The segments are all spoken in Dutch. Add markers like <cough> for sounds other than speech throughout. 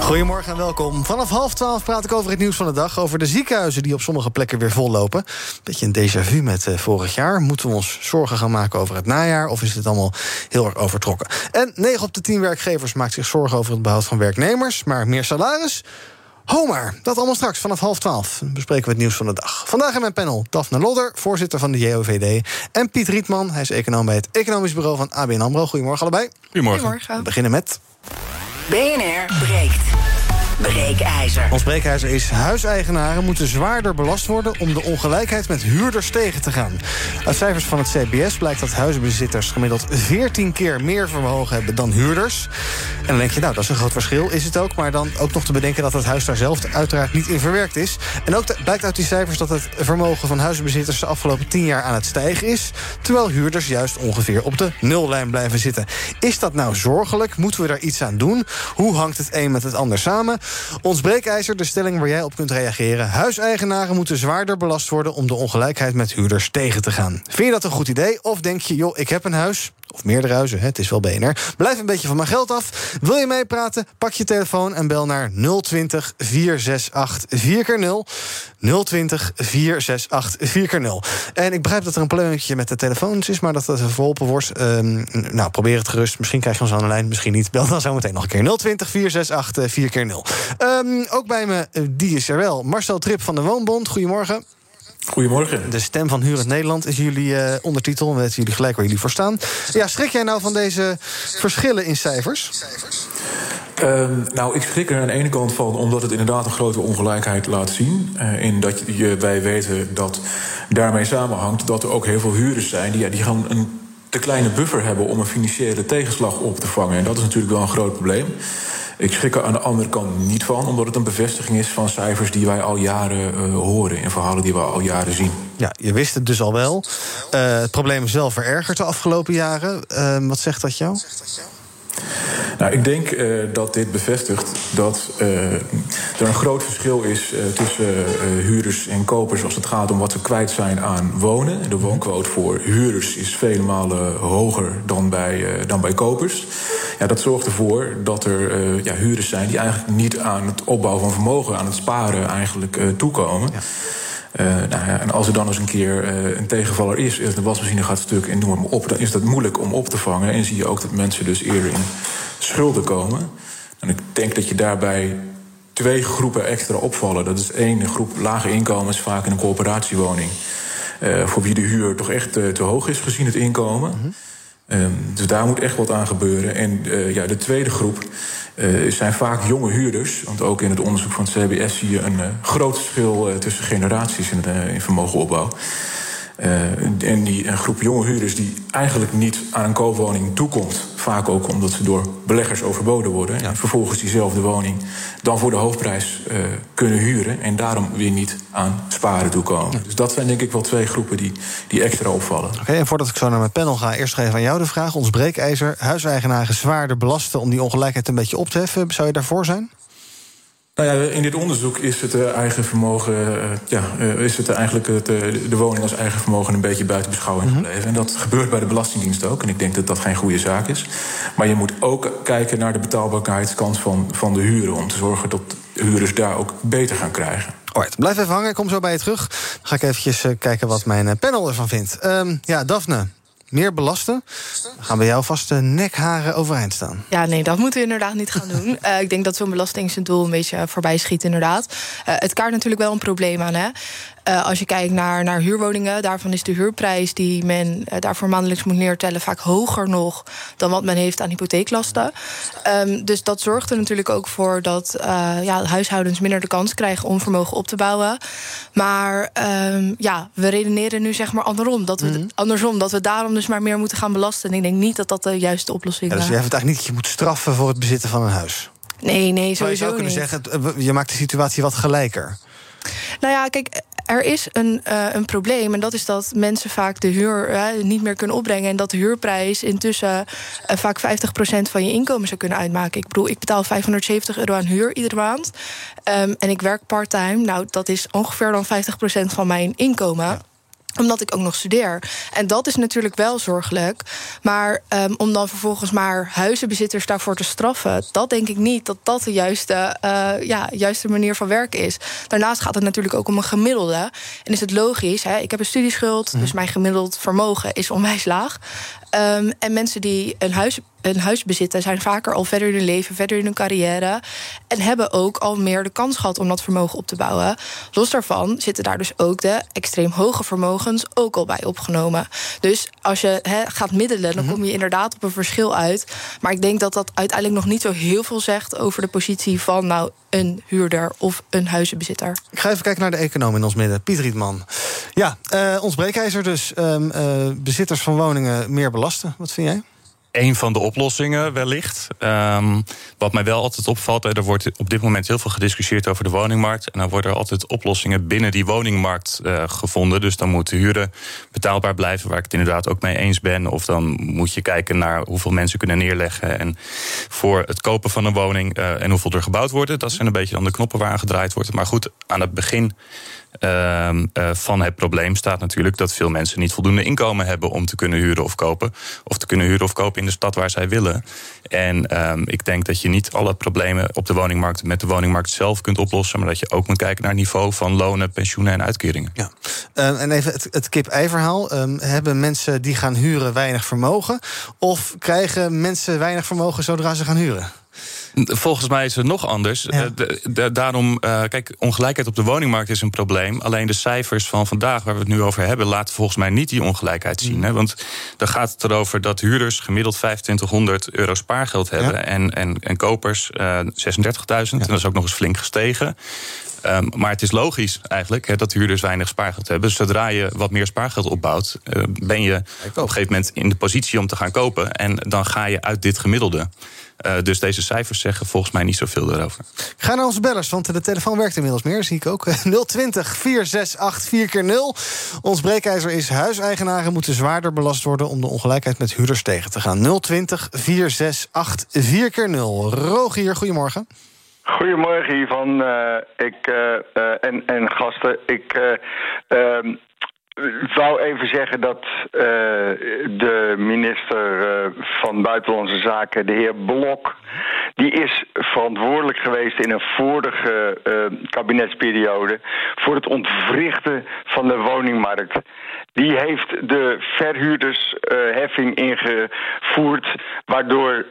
Goedemorgen en welkom. Vanaf half twaalf praat ik over het nieuws van de dag. Over de ziekenhuizen die op sommige plekken weer vollopen. Beetje een déjà vu met uh, vorig jaar. Moeten we ons zorgen gaan maken over het najaar? Of is het allemaal heel erg overtrokken? En 9 op de 10 werkgevers maakt zich zorgen over het behoud van werknemers. Maar meer salaris? Homer, dat allemaal straks vanaf half twaalf. Bespreken we het nieuws van de dag. Vandaag in mijn panel Daphne Lodder, voorzitter van de JOVD. En Piet Rietman, hij is econoom bij het Economisch Bureau van ABN AMRO. Goedemorgen allebei. Goedemorgen. Goedemorgen. We beginnen met... BNR breekt. Breekijzer. Ons breekijzer is huiseigenaren moeten zwaarder belast worden... om de ongelijkheid met huurders tegen te gaan. Uit cijfers van het CBS blijkt dat huisbezitters... gemiddeld 14 keer meer vermogen hebben dan huurders. En dan denk je, nou, dat is een groot verschil, is het ook... maar dan ook nog te bedenken dat het huis daar zelf uiteraard niet in verwerkt is. En ook blijkt uit die cijfers dat het vermogen van huisbezitters... de afgelopen 10 jaar aan het stijgen is... terwijl huurders juist ongeveer op de nullijn blijven zitten. Is dat nou zorgelijk? Moeten we daar iets aan doen? Hoe hangt het een met het ander samen? Ons breekijzer, de stelling waar jij op kunt reageren. Huiseigenaren moeten zwaarder belast worden... om de ongelijkheid met huurders tegen te gaan. Vind je dat een goed idee? Of denk je, joh, ik heb een huis... Of meerdere huizen, het is wel BNR. Blijf een beetje van mijn geld af. Wil je meepraten? Pak je telefoon en bel naar 020 468 4x0. 020 468 4x0. En ik begrijp dat er een probleempje met de telefoons is... maar dat dat verholpen wordt. Um, nou, probeer het gerust. Misschien krijg je ons aan de lijn, misschien niet. Bel dan zo meteen nog een keer. 020 468 4x0. Um, ook bij me, die is er wel. Marcel Trip van de Woonbond. Goedemorgen. Goedemorgen. De stem van Hurend Nederland is jullie uh, ondertitel. We weten jullie gelijk waar jullie voor staan. Ja, schrik jij nou van deze verschillen in cijfers? Uh, nou, ik schrik er aan de ene kant van omdat het inderdaad een grote ongelijkheid laat zien. Uh, in dat je, wij weten dat daarmee samenhangt dat er ook heel veel huurders zijn die, ja, die gewoon een te kleine buffer hebben om een financiële tegenslag op te vangen. En dat is natuurlijk wel een groot probleem. Ik schrik er aan de andere kant niet van, omdat het een bevestiging is van cijfers die wij al jaren uh, horen en verhalen die we al jaren zien. Ja, je wist het dus al wel. Uh, het probleem is wel verergerd de afgelopen jaren. Uh, wat zegt dat jou? Nou, ik denk uh, dat dit bevestigt dat uh, er een groot verschil is uh, tussen huurders en kopers als het gaat om wat ze kwijt zijn aan wonen. De woonquote voor huurders is vele malen hoger dan bij, dan bij kopers. Ja, dat zorgt ervoor dat er ja, huurders zijn die eigenlijk niet aan het opbouwen van vermogen, aan het sparen eigenlijk toekomen. Ja. Uh, nou ja, en als er dan eens een keer uh, een tegenvaller is, de wasmachine gaat stuk en noem maar op, dan is dat moeilijk om op te vangen. En zie je ook dat mensen dus eerder in schulden komen. En ik denk dat je daarbij twee groepen extra opvallen. Dat is één groep lage inkomens, vaak in een coöperatiewoning. Uh, voor wie de huur toch echt te hoog is gezien het inkomen. -hmm. Um, dus daar moet echt wat aan gebeuren. En uh, ja, de tweede groep uh, zijn vaak jonge huurders. Want ook in het onderzoek van het CBS zie je een uh, groot verschil tussen generaties in, in vermogenopbouw. En die een groep jonge huurders die eigenlijk niet aan een koopwoning toekomt. Vaak ook omdat ze door beleggers overboden worden. Ja. En vervolgens diezelfde woning dan voor de hoofdprijs uh, kunnen huren. En daarom weer niet aan sparen toekomen. Ja. Dus dat zijn denk ik wel twee groepen die, die extra opvallen. Oké, okay, en voordat ik zo naar mijn panel ga, eerst even aan jou de vraag. Ons breekijzer, huiseigenaren zwaarder belasten om die ongelijkheid een beetje op te heffen. Zou je daarvoor zijn? Nou ja, in dit onderzoek is het uh, eigen vermogen, uh, ja, uh, is het eigenlijk het, de woning als eigen vermogen een beetje buiten beschouwing gebleven. Mm -hmm. En dat gebeurt bij de Belastingdienst ook. En ik denk dat dat geen goede zaak is. Maar je moet ook kijken naar de betaalbaarheidskant van, van de huren. Om te zorgen dat de huurders daar ook beter gaan krijgen. Alright, blijf even hangen. Ik kom zo bij je terug. Dan ga ik eventjes kijken wat mijn panel ervan vindt. Um, ja, Daphne, meer belasten. Dan gaan bij jou vast de nekharen overeind staan. Ja, nee, dat moeten we inderdaad niet gaan doen. uh, <laughs> ik denk dat zo'n belasting zijn doel een beetje voorbij schiet, inderdaad. Uh, het kaart natuurlijk wel een probleem aan. Hè? Uh, als je kijkt naar, naar huurwoningen, daarvan is de huurprijs die men uh, daarvoor maandelijks moet neertellen vaak hoger nog dan wat men heeft aan hypotheeklasten. Um, dus dat zorgt er natuurlijk ook voor dat uh, ja, huishoudens minder de kans krijgen om vermogen op te bouwen. Maar um, ja, we redeneren nu zeg maar andersom. Dat we, mm -hmm. andersom, dat we daarom dus maar meer moeten gaan belasten. En ik denk niet dat dat de juiste oplossing is. Ja, dus jij vindt eigenlijk niet dat je moet straffen voor het bezitten van een huis? Nee, nee, sowieso je zou kunnen niet. zeggen, je maakt de situatie wat gelijker. Nou ja, kijk, er is een, uh, een probleem. En dat is dat mensen vaak de huur uh, niet meer kunnen opbrengen. En dat de huurprijs intussen uh, vaak 50% van je inkomen zou kunnen uitmaken. Ik bedoel, ik betaal 570 euro aan huur iedere maand. Um, en ik werk part-time. Nou, dat is ongeveer dan 50% van mijn inkomen. Omdat ik ook nog studeer. En dat is natuurlijk wel zorgelijk. Maar um, om dan vervolgens maar huizenbezitters daarvoor te straffen... dat denk ik niet dat dat de juiste, uh, ja, juiste manier van werken is. Daarnaast gaat het natuurlijk ook om een gemiddelde. En is het logisch, hè, ik heb een studieschuld... Mm. dus mijn gemiddeld vermogen is onwijs laag. Um, en mensen die een huis, een huis bezitten, zijn vaker al verder in hun leven, verder in hun carrière. En hebben ook al meer de kans gehad om dat vermogen op te bouwen. Los daarvan zitten daar dus ook de extreem hoge vermogens ook al bij opgenomen. Dus als je he, gaat middelen, dan kom je inderdaad op een verschil uit. Maar ik denk dat dat uiteindelijk nog niet zo heel veel zegt over de positie van nou een huurder of een huizenbezitter. Ik ga even kijken naar de econoom in ons midden, Piet Rietman. Ja, uh, ons breekijzer dus. Um, uh, bezitters van woningen meer belasten. Wat vind jij? een van de oplossingen wellicht. Um, wat mij wel altijd opvalt, er wordt op dit moment heel veel gediscussieerd over de woningmarkt. En dan worden er altijd oplossingen binnen die woningmarkt uh, gevonden. Dus dan moeten huren betaalbaar blijven, waar ik het inderdaad ook mee eens ben. Of dan moet je kijken naar hoeveel mensen kunnen neerleggen. En voor het kopen van een woning uh, en hoeveel er gebouwd wordt. Dat zijn een beetje dan de knoppen waar aan gedraaid wordt. Maar goed, aan het begin uh, uh, van het probleem staat natuurlijk dat veel mensen niet voldoende inkomen hebben om te kunnen huren of kopen. Of te kunnen huren of kopen in de stad waar zij willen. En um, ik denk dat je niet alle problemen op de woningmarkt met de woningmarkt zelf kunt oplossen. Maar dat je ook moet kijken naar het niveau van lonen, pensioenen en uitkeringen. Ja. Uh, en even het, kip-ei-verhaal. Hebben mensen die gaan huren weinig vermogen? Of krijgen mensen weinig vermogen zodra ze gaan huren? Volgens mij is het nog anders. Ja. De, de, daarom, uh, kijk, ongelijkheid op de woningmarkt is een probleem. Alleen de cijfers van vandaag, waar we het nu over hebben, laten volgens mij niet die ongelijkheid zien. Mm. Hè? Want dan gaat het erover dat huurders gemiddeld 2500 euro spaargeld hebben ja. en, en, en kopers uh, 36.000. Ja. En dat is ook nog eens flink gestegen. Um, maar het is logisch eigenlijk hè, dat huurders weinig spaargeld hebben. Zodra je wat meer spaargeld opbouwt, uh, ben je op een gegeven moment in de positie om te gaan kopen. En dan ga je uit dit gemiddelde. Uh, dus deze cijfers zeggen volgens mij niet zoveel daarover. Ik ga naar onze bellers, want de telefoon werkt inmiddels meer, zie ik ook. 020 468 4 0 Ons breekijzer is huiseigenaren moeten zwaarder belast worden... om de ongelijkheid met huurders tegen te gaan. 020 468 4 0 Rogier, goedemorgen. Goedemorgen Ivan uh, ik, uh, uh, en, en gasten. Ik wou even zeggen dat uh, de minister uh, van Buitenlandse Zaken, de heer Blok, die is verantwoordelijk geweest in een vorige uh, kabinetsperiode voor het ontwrichten van de woningmarkt. Die heeft de verhuurdersheffing ingevoerd, waardoor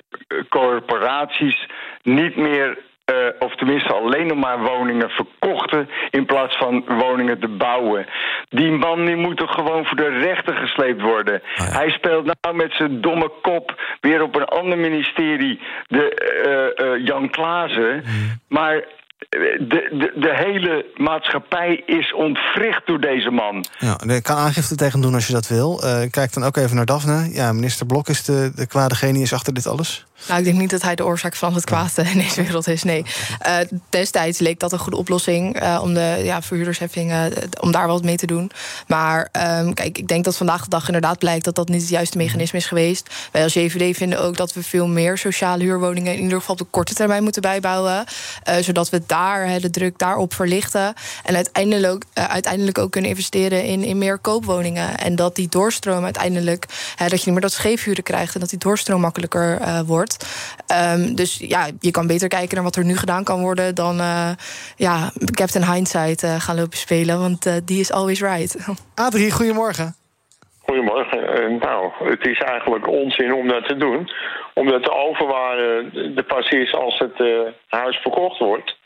corporaties niet meer uh, of tenminste alleen nog maar woningen verkochten in plaats van woningen te bouwen. Die man die moet toch gewoon voor de rechter gesleept worden. Ja. Hij speelt nou met zijn domme kop weer op een ander ministerie, de uh, uh, Jan Klaassen. Mm. Maar de, de, de, hele maatschappij is ontwricht door deze man. Ja, ik kan aangifte tegen doen als je dat wil. Uh, kijk dan ook even naar Daphne. Ja, minister Blok is de, de kwade genius achter dit alles. Nou, ik denk niet dat hij de oorzaak van het kwaad <laughs> in deze wereld is. Nee. Uh, destijds leek dat een goede oplossing uh, om de ja, verhuurdersheffing uh, om daar wat mee te doen. Maar um, kijk, ik denk dat vandaag de dag inderdaad blijkt dat dat niet het juiste mechanisme is geweest. Wij als JVD vinden ook dat we veel meer sociale huurwoningen in ieder geval op de korte termijn moeten bijbouwen. zodat we daar de druk daarop verlichten. En uiteindelijk ook, uiteindelijk ook kunnen investeren in, in meer koopwoningen. En dat die doorstroom uiteindelijk, dat je niet meer dat scheefhuren krijgt en dat die doorstroom makkelijker wordt. Um, dus ja, je kan beter kijken naar wat er nu gedaan kan worden dan uh, ja, Captain Hindsight uh, gaan lopen spelen. Want uh, die is always right. <laughs> Adrie, goedemorgen. Goedemorgen. nou, het is eigenlijk onzin om dat te doen. Omdat de overwaarde er pas is als het huis verkocht wordt.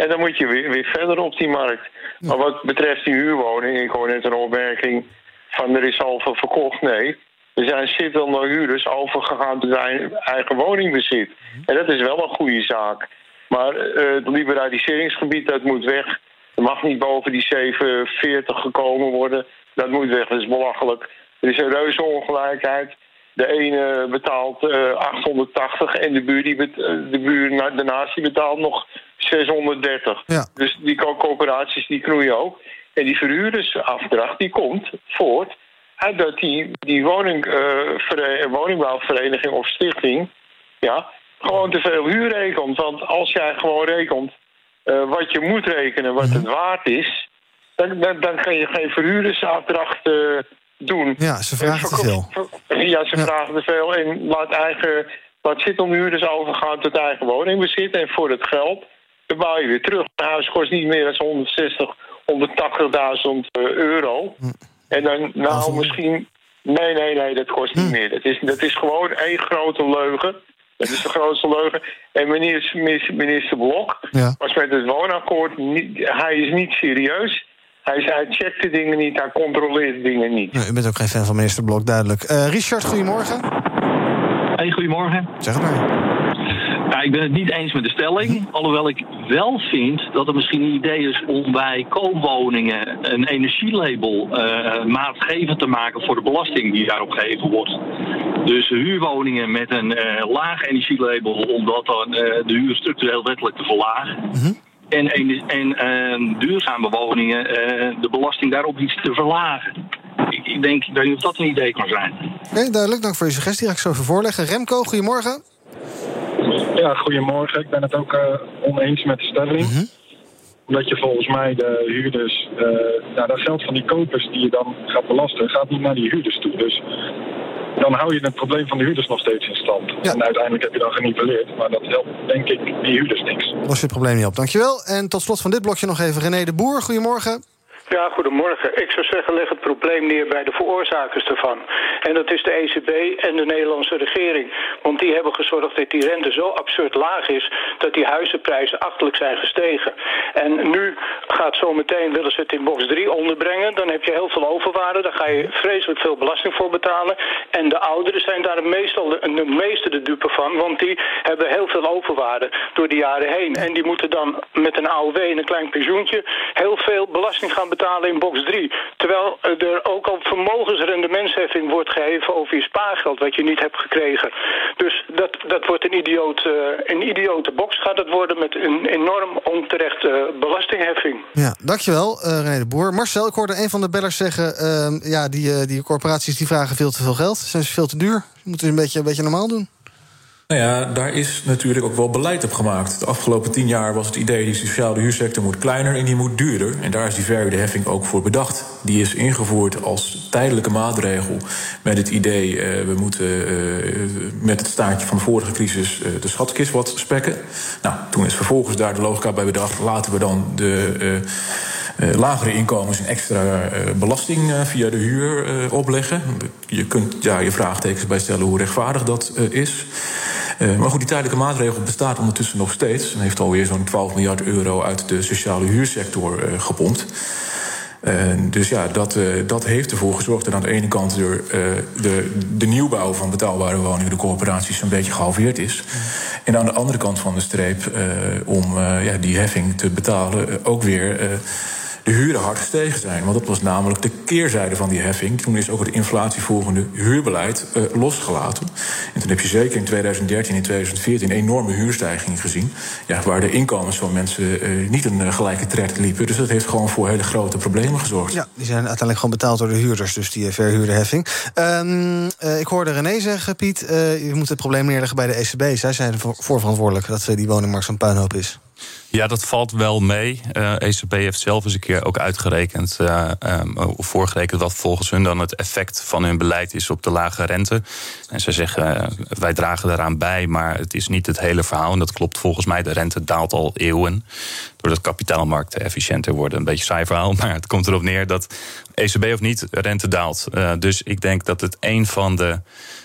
En dan moet je weer, weer verder op die markt. Maar wat betreft die huurwoning, ik hoor net een opmerking van er is al verkocht. Nee, er zijn zitten huurders overgegaan tot zijn eigen woningbezit. En dat is wel een goede zaak. Maar uh, het liberaliseringsgebied, dat moet weg. Er mag niet boven die 47 gekomen worden. Dat moet weg, dat is belachelijk. Er is een reuze ongelijkheid. De ene betaalt uh, 880 en de buur, die bet de buur daarnaast die betaalt nog 630. Ja. Dus die coöperaties die knoeien ook. En die verhuurdersafdracht die komt voort uit dat die, die woning, uh, woningbouwvereniging of stichting ja, gewoon te veel huur rekent. Want als jij gewoon rekent uh, wat je moet rekenen, wat het waard is, dan, dan, dan kan je geen verhuurdersafdracht uh, doen. Ja, ze vragen te veel. Ja, ze vragen te veel en laat, eigen, laat zit om huurders overgaan tot eigen woningbezit. En voor het geld dan bouw je weer terug. Een huis kost niet meer dan 160, 180.000 euro. Hm. En dan, nou, misschien. Nee, nee, nee, dat kost niet hm. meer. Dat is, dat is gewoon één grote leugen. Dat is de grootste leugen. En minister, minister Blok ja. was met het woonakkoord. Niet, hij is niet serieus. Hij, hij checkt de dingen niet, hij controleert de dingen niet. u bent ook geen fan van minister Blok, duidelijk. Uh, Richard, goedemorgen. Hey, goedemorgen. Zeg maar. Nou, ik ben het niet eens met de stelling. Alhoewel ik wel vind dat het misschien een idee is om bij koopwoningen een energielabel uh, maatgevend te maken voor de belasting die daarop gegeven wordt. Dus huurwoningen met een uh, laag energielabel, om dat dan uh, de huur structureel wettelijk te verlagen. Mhm. En, en, en duurzame woningen de belasting daarop iets te verlagen. Ik, ik denk, ik weet niet of dat een idee kan zijn. Oké, duidelijk. Dank voor je suggestie. Ga ik zo even voorleggen. Remco, goedemorgen. Ja, goedemorgen. Ik ben het ook uh, oneens met de stelling. Mm -hmm. Omdat je volgens mij de huurders... Uh, nou, dat geld van die kopers die je dan gaat belasten... gaat niet naar die huurders toe. Dus dan hou je het probleem van de huurders nog steeds in stand. Ja. En uiteindelijk heb je dan geniveleerd. Maar dat helpt, denk ik, die huurders niks. Was je het probleem niet op. Dankjewel. En tot slot van dit blokje nog even René de Boer. Goedemorgen. Ja, goedemorgen. Ik zou zeggen, leg het probleem neer bij de veroorzakers ervan. En dat is de ECB en de Nederlandse regering. Want die hebben gezorgd dat die rente zo absurd laag is... dat die huizenprijzen achtelijk zijn gestegen. En nu gaat zometeen, willen ze het in box 3 onderbrengen... dan heb je heel veel overwaarde, daar ga je vreselijk veel belasting voor betalen. En de ouderen zijn daar meestal de, de meeste de dupe van... want die hebben heel veel overwaarde door de jaren heen. En die moeten dan met een AOW en een klein pensioentje... heel veel belasting gaan betalen betalen in box 3. Terwijl er ook al vermogensrendementsheffing wordt geheven over je spaargeld wat je niet hebt gekregen. Dus dat, dat wordt een, idioot, uh, een idiote box gaat het worden met een enorm onterechte belastingheffing. Ja, dankjewel uh, René de Boer. Marcel, ik hoorde een van de bellers zeggen... Uh, ja, die, die corporaties die vragen veel te veel geld. Zijn ze veel te duur? Moeten ze een beetje, een beetje normaal doen? Nou ja, daar is natuurlijk ook wel beleid op gemaakt. De afgelopen tien jaar was het idee... die sociale huursector moet kleiner en die moet duurder. En daar is die verhuurde heffing ook voor bedacht. Die is ingevoerd als tijdelijke maatregel... met het idee, uh, we moeten uh, met het staartje van de vorige crisis... Uh, de schatkist wat spekken. Nou, toen is vervolgens daar de logica bij bedacht... laten we dan de... Lagere inkomens een extra belasting via de huur opleggen. Je kunt ja, je vraagtekens bij stellen hoe rechtvaardig dat is. Uh, maar goed, die tijdelijke maatregel bestaat ondertussen nog steeds. En heeft alweer zo'n 12 miljard euro uit de sociale huursector uh, gepompt. Dus ja, dat, uh, dat heeft ervoor gezorgd dat aan de ene kant de, de nieuwbouw van betaalbare woningen, de corporaties, een beetje gehalveerd is. En aan de andere kant van de streep, om ja, die heffing te betalen, ook weer de huren hard gestegen zijn. Want dat was namelijk de keerzijde van die heffing. Toen is ook het inflatievolgende huurbeleid uh, losgelaten. En toen heb je zeker in 2013 en 2014 enorme huurstijgingen gezien. Ja, waar de inkomens van mensen uh, niet een uh, gelijke tred liepen. Dus dat heeft gewoon voor hele grote problemen gezorgd. Ja, die zijn uiteindelijk gewoon betaald door de huurders, dus die verhuurde heffing. Um, ik hoorde René zeggen, Piet, je moet het probleem neerleggen bij de ECB. Zij zijn ervoor verantwoordelijk dat die woningmarkt zo'n puinhoop is. Ja, dat valt wel mee. Uh, eh, ECB heeft zelf eens een keer ook uitgerekend, uh, voorgerekend, wat volgens hun dan het effect van hun beleid is op de lage rente. En ze zeggen, uh, wij dragen daaraan bij, maar het is niet het hele verhaal. En dat klopt volgens mij. De rente daalt al eeuwen. Doordat kapitaalmarkten efficiënter worden. Een beetje saai verhaal, <laughs> maar het komt erop neer dat ECB of niet, rente daalt. dus ik denk dat het een van de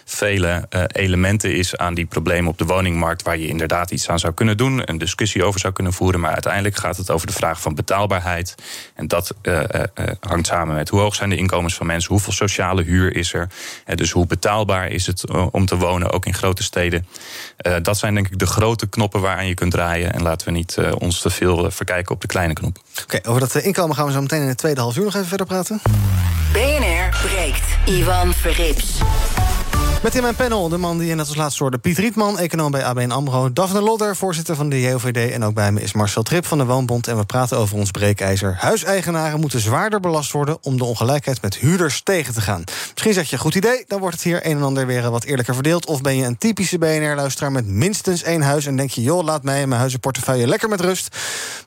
vele elementen is aan die problemen op de woningmarkt waar je inderdaad iets aan zou kunnen doen, een discussie over zou kunnen voeren. Maar uiteindelijk gaat het over de vraag van betaalbaarheid. En dat uh, uh, hangt samen met hoe hoog zijn de inkomens van mensen, hoeveel sociale huur is er. En dus hoe betaalbaar is het om te wonen, ook in grote steden. dat zijn denk ik de grote knoppen waaraan je kunt draaien. En laten we niet ons te veel verkijken op de kleine knoppen. Oké, over dat inkomen gaan we zo meteen in het tweede half uur nog even verder praten. BNR breekt. Ivan Verrips. Met in mijn panel de man die in het als laatste hoorde... Piet Rietman, econoom bij ABN AMRO. Daphne Lodder, voorzitter van de JOVD. En ook bij me is Marcel Trip van de Woonbond. En we praten over ons breekijzer. Huiseigenaren moeten zwaarder belast worden... om de ongelijkheid met huurders tegen te gaan. Misschien zeg je, goed idee, dan wordt het hier een en ander weer wat eerlijker verdeeld. Of ben je een typische BNR-luisteraar met minstens één huis... en denk je, joh, laat mij en mijn huizenportefeuille lekker met rust.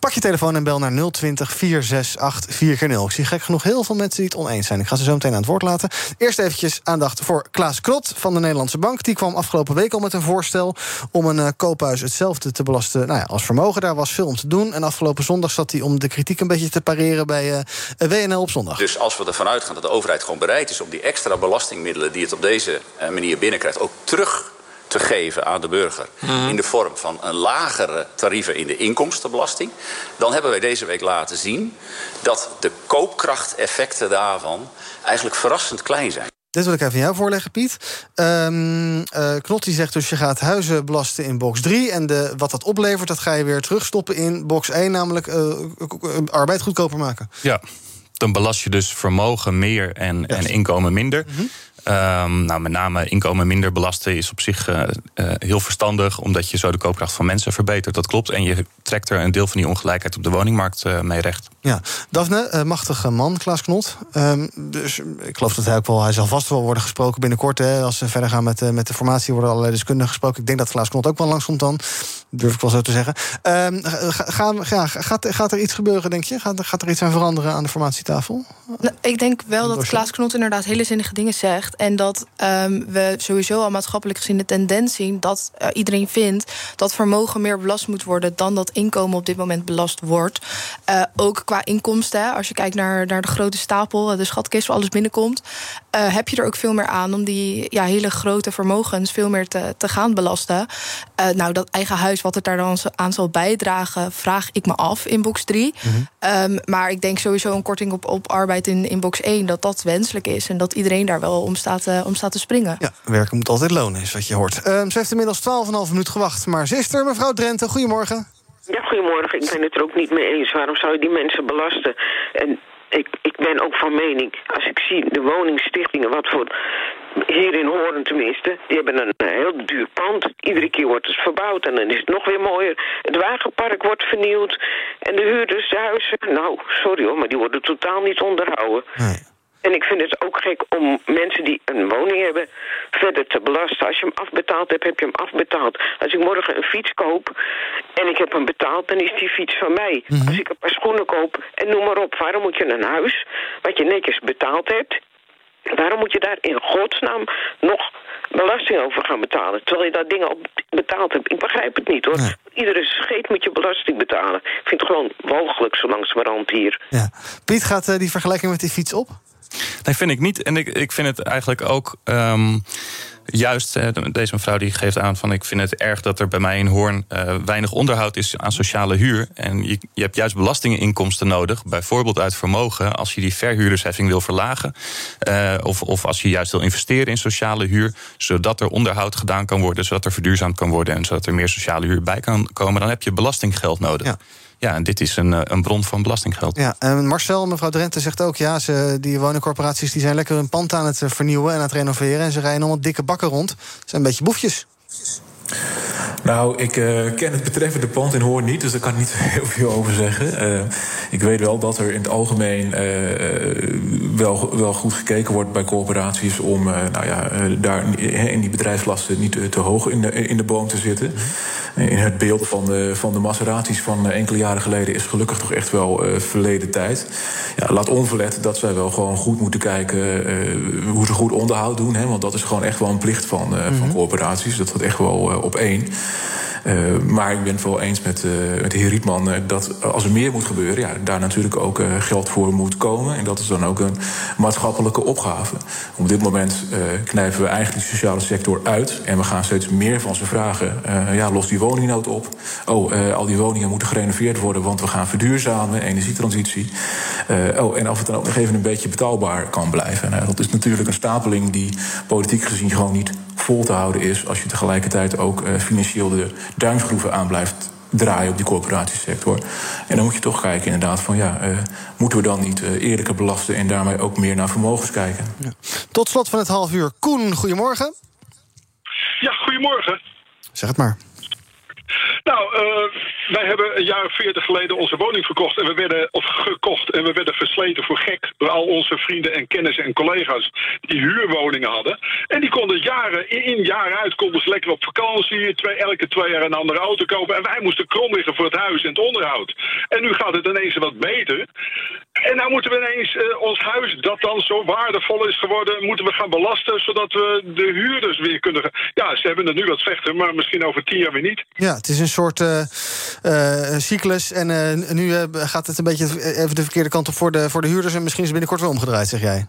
Pak je telefoon en bel naar 020 468 4 Ik zie gek genoeg heel veel mensen die het oneens zijn. Ik ga ze zo meteen aan het woord laten. Eerst eventjes aandacht voor Klaas Krot van de Nederlandse Bank. Die kwam afgelopen week al met een voorstel om een uh, koophuis hetzelfde te belasten nou ja, als vermogen. Daar was veel om te doen. En afgelopen zondag zat hij om de kritiek een beetje te pareren bij uh, WNL op zondag. Dus als we ervan uitgaan dat de overheid gewoon bereid is om die extra belastingmiddelen die het op deze uh, manier binnenkrijgt ook terug te geven aan de burger mm. in de vorm van een lagere tarieven in de inkomstenbelasting, dan hebben wij deze week laten zien dat de koopkrachteffecten daarvan eigenlijk verrassend klein zijn. Dit wil ik even aan jou voorleggen, Piet. Um, uh, Knot die zegt dus je gaat huizen belasten in box 3... en de, wat dat oplevert, dat ga je weer terugstoppen in box 1... namelijk uh, arbeid goedkoper maken. Ja, dan belast je dus vermogen meer en, yes. en inkomen minder. Mm -hmm. Um, nou, met name inkomen minder belasten is op zich uh, uh, heel verstandig, omdat je zo de koopkracht van mensen verbetert. Dat klopt. En je trekt er een deel van die ongelijkheid op de woningmarkt uh, mee recht. Ja, Daphne, machtige man, Klaas Knot. Um, dus ik geloof dat hij ook wel, hij zal vast wel worden gesproken binnenkort. Hè, als we verder gaan met, met de formatie, worden allerlei deskundigen gesproken. Ik denk dat Klaas Knot ook wel langskomt dan. Durf ik wel zo te zeggen. Um, ga, ga, gaat, gaat er iets gebeuren, denk je? Gaat, gaat er iets aan veranderen aan de formatietafel? Nou, ik denk wel dat Klaas Knot inderdaad hele zinnige dingen zegt. En dat um, we sowieso al maatschappelijk gezien de tendens zien dat uh, iedereen vindt dat vermogen meer belast moet worden dan dat inkomen op dit moment belast wordt. Uh, ook qua inkomsten, hè, als je kijkt naar, naar de grote stapel, de schatkist waar alles binnenkomt, uh, heb je er ook veel meer aan om die ja, hele grote vermogens veel meer te, te gaan belasten. nou, dat eigen huis, wat het daar dan aan zal bijdragen, vraag ik me af in box 3. Mm -hmm. um, maar ik denk sowieso een korting op, op arbeid in, in box 1, dat dat wenselijk is en dat iedereen daar wel om staat, uh, om staat te springen. Ja, werken moet altijd lonen, is wat je hoort. Um, ze heeft inmiddels 12,5 minuut gewacht, maar ze is er, mevrouw Drenthe. Goedemorgen. Ja, goedemorgen. Ik ben het er ook niet mee eens. Waarom zou je die mensen belasten? En ik, ik ben ook van mening, als ik zie de woningstichtingen, wat voor hier in Horen tenminste, die hebben een heel duur pand. Iedere keer wordt het verbouwd en dan is het nog weer mooier. Het wagenpark wordt vernieuwd. En de huurders, de huizen, nou, sorry hoor, maar die worden totaal niet onderhouden. En ik vind het ook gek om mensen die een woning hebben verder te belasten. Als je hem afbetaald hebt, heb je hem afbetaald. Als ik morgen een fiets koop en ik heb hem betaald, dan is die fiets van mij. Mm -hmm. Als ik een paar schoenen koop en noem maar op. Waarom moet je een huis, wat je netjes betaald hebt... Waarom moet je daar in godsnaam nog belasting over gaan betalen? Terwijl je dat dingen op betaald hebt. Ik begrijp het niet hoor. Nee. Iedere scheet moet je belasting betalen. Ik vind het gewoon walgelijk zo langzamerhand hier. Ja. Piet, gaat uh, die vergelijking met die fiets op? Nee, vind ik niet. En ik, ik vind het eigenlijk ook. Um, juist, deze mevrouw die geeft aan van ik vind het erg dat er bij mij in Hoorn uh, weinig onderhoud is aan sociale huur. En je, je hebt juist belastinginkomsten nodig, bijvoorbeeld uit vermogen, als je die verhuurdersheffing wil verlagen. Uh, of, of als je juist wil investeren in sociale huur, zodat er onderhoud gedaan kan worden, zodat er verduurzaamd kan worden en zodat er meer sociale huur bij kan komen, dan heb je belastinggeld nodig. Ja. Ja, en dit is een, een bron van belastinggeld. Ja, en Marcel, mevrouw Drenthe zegt ook... ja, ze, die woningcorporaties die zijn lekker hun pand aan het vernieuwen... en aan het renoveren en ze rijden allemaal dikke bakken rond. Ze zijn een beetje boefjes. Nou, ik uh, ken het betreffende pand in Hoorn niet, dus daar kan ik niet <laughs> heel veel over zeggen. Uh, ik weet wel dat er in het algemeen uh, wel, wel goed gekeken wordt bij corporaties om nou ja, daar in die bedrijfslasten niet te hoog in de, in de boom te zitten. In het beeld van de, van de Maseratis van enkele jaren geleden is gelukkig toch echt wel verleden tijd. Ja, laat onverlet dat zij wel gewoon goed moeten kijken hoe ze goed onderhoud doen. Hè, want dat is gewoon echt wel een plicht van, mm -hmm. van corporaties. Dat gaat echt wel op één. Uh, maar ik ben het wel eens met, uh, met de heer Rietman uh, dat als er meer moet gebeuren, ja, daar natuurlijk ook geld voor moet komen. En dat is dan ook een maatschappelijke opgave. Op dit moment knijpen we eigenlijk de sociale sector uit. En we gaan steeds meer van ze vragen. ja, los die woningnood op. Oh, al die woningen moeten gerenoveerd worden, want we gaan verduurzamen, energietransitie. oh, en of het dan ook nog even een beetje betaalbaar kan blijven. Nou, dat is natuurlijk een stapeling die politiek gezien gewoon niet vol te houden is als je tegelijkertijd ook uh, financieel de duimschroeven aan blijft draaien op die corporatiesector. En dan moet je toch kijken inderdaad van ja, uh, moeten we dan niet uh, eerlijker belasten en daarmee ook meer naar vermogens kijken. Ja. Tot slot van het half uur. Koen, goedemorgen. Ja, goedemorgen. Zeg het maar. Nou, uh, wij hebben een jaar of veertig geleden onze woning verkocht en we werden, of gekocht en we werden versleten voor gek door al onze vrienden en kennissen en collega's die huurwoningen hadden. En die konden jaren in, jaar uit, konden ze lekker op vakantie, twee, elke twee jaar een andere auto kopen. En wij moesten krom liggen voor het huis en het onderhoud. En nu gaat het ineens wat beter. En nou moeten we ineens uh, ons huis, dat dan zo waardevol is geworden, moeten we gaan belasten, zodat we de huurders weer kunnen. Ja, ze hebben het nu wat slechter, maar misschien over tien jaar weer niet. Ja, het is een soort uh, cyclus. En nu gaat het een beetje even de verkeerde kant op voor de, voor de huurders. En misschien is het binnenkort weer omgedraaid, zeg jij.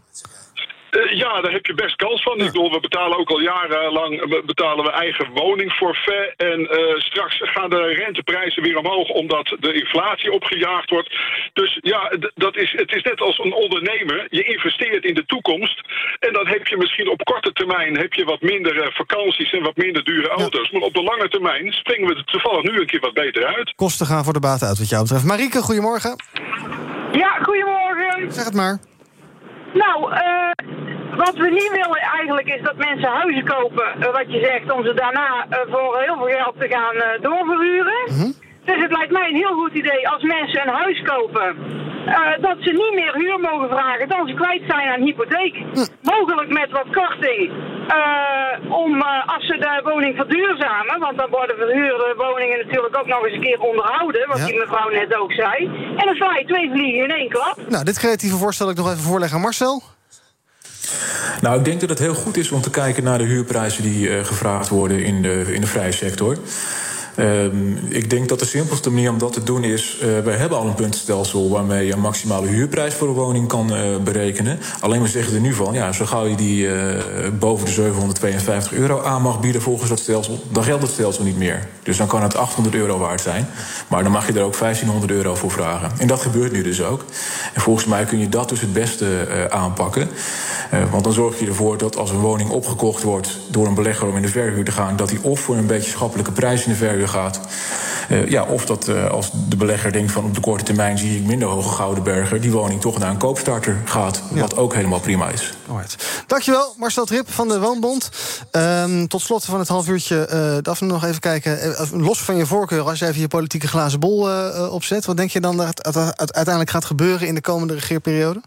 Uh, ja, daar heb je best kans van. Ik bedoel, we betalen ook al jarenlang betalen we eigen woningforfait. En uh, straks gaan de renteprijzen weer omhoog omdat de inflatie opgejaagd wordt. Dus ja, dat is, het is net als een ondernemer. Je investeert in de toekomst. En dan heb je misschien op korte termijn heb je wat minder uh, vakanties en wat minder dure auto's. Ja. Maar op de lange termijn springen we er toevallig nu een keer wat beter uit. Kosten gaan voor de baten uit wat jou betreft. Marieke, goedemorgen. Ja, goedemorgen. Zeg het maar. Nou, uh, wat we niet willen eigenlijk is dat mensen huizen kopen, uh, wat je zegt, om ze daarna uh, voor heel veel geld te gaan doorverhuren. -hmm. Dus het lijkt mij een heel goed idee als mensen een huis kopen, dat ze niet meer huur mogen vragen dan ze kwijt zijn aan hypotheek. Mogelijk met wat korting, om als ze de woning verduurzamen, want dan worden verhuurde woningen natuurlijk ook nog eens een keer onderhouden, wat ja. die mevrouw net ook zei. En dan sla je twee vliegen in één klap. Nou, dit creatieve voorstel wil ik nog even voorleggen aan Marcel. Nou, ik denk dat het heel goed is om te kijken naar de huurprijzen die uh, gevraagd worden in de, in de vrije sector. Um, ik denk dat de simpelste manier om dat te doen is... Uh, wij hebben al een puntenstelsel waarmee je een maximale huurprijs voor een woning kan uh, berekenen. Alleen we zeggen er nu van, ja, zo gauw je die uh, boven de 752 euro aan mag bieden volgens dat stelsel... dan geldt het stelsel niet meer. Dus dan kan het 800 euro waard zijn. Maar dan mag je er ook 1500 euro voor vragen. En dat gebeurt nu dus ook. En volgens mij kun je dat dus het beste aanpakken. want dan zorg je ervoor dat als een woning opgekocht wordt... door een belegger om in de verhuur te gaan... dat die of voor een beetje schappelijke prijs in de verhuur gaat. Uh, ja, of dat uh, als de belegger denkt van op de korte termijn zie ik minder hoge gouden bergen, die woning toch naar een koopstarter gaat. Ja. Wat ook helemaal prima is. Alright. Dankjewel, Marcel Trip van de Woonbond. Um, tot slot van het half uurtje, uh, Daphne, nog even kijken. los van je voorkeur, als je even je politieke glazen bol opzet, wat denk je dan dat het uiteindelijk gaat gebeuren in de komende regeerperiode?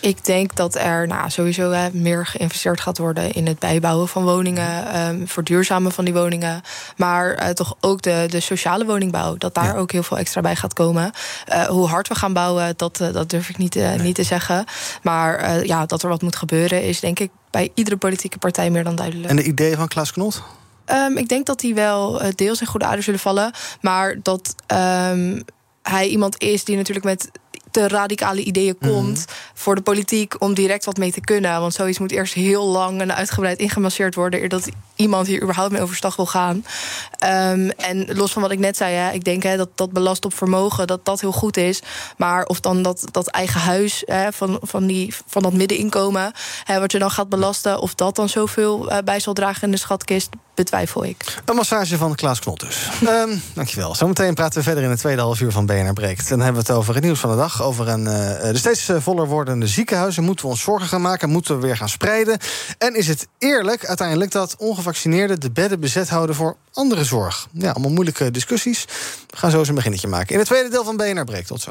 Ik denk dat er nou, sowieso meer geïnvesteerd gaat worden in het bijbouwen van woningen, um, verduurzamen van die woningen. Maar toch ook de, de sociale woningbouw, dat daar ja. ook heel veel extra bij gaat komen. Hoe hard we gaan bouwen, dat, dat durf ik niet, nee. niet te zeggen. Maar ja, dat er wat moet gebeuren, is denk ik bij iedere politieke partij meer dan duidelijk. En de ideeën van Klaas Knot? Um, ik denk dat die wel deels in goede aarde zullen vallen. Maar dat um, hij iemand is die natuurlijk met te radicale ideeën komt mm. voor de politiek om direct wat mee te kunnen. Want zoiets moet eerst heel lang en uitgebreid ingemasseerd worden eer dat iemand hier überhaupt mee overstag wil gaan. Um, en los van wat ik net zei, hè, ik denk hè, dat dat belast op vermogen dat dat heel goed is. Maar of dan dat, dat eigen huis hè, van, van, die, van dat middeninkomen, hè, wat je dan gaat belasten, of dat dan zoveel uh, bij zal dragen in de schatkist, betwijfel ik. Een massage van Klaas Knot dus. um, dankjewel. Zometeen praten we verder in het tweede half uur van BNR Breekt. Dan hebben we het over het nieuws van de dag. Over een, uh, de steeds voller wordende ziekenhuizen. Moeten we ons zorgen gaan maken? Moeten we weer gaan spreiden? En is het eerlijk uiteindelijk dat ongevaccineerden de bedden bezet houden voor andere zorg? Ja, allemaal moeilijke discussies. We gaan zo eens een beginnetje maken. In het tweede deel van BNR Breekt. Tot zo.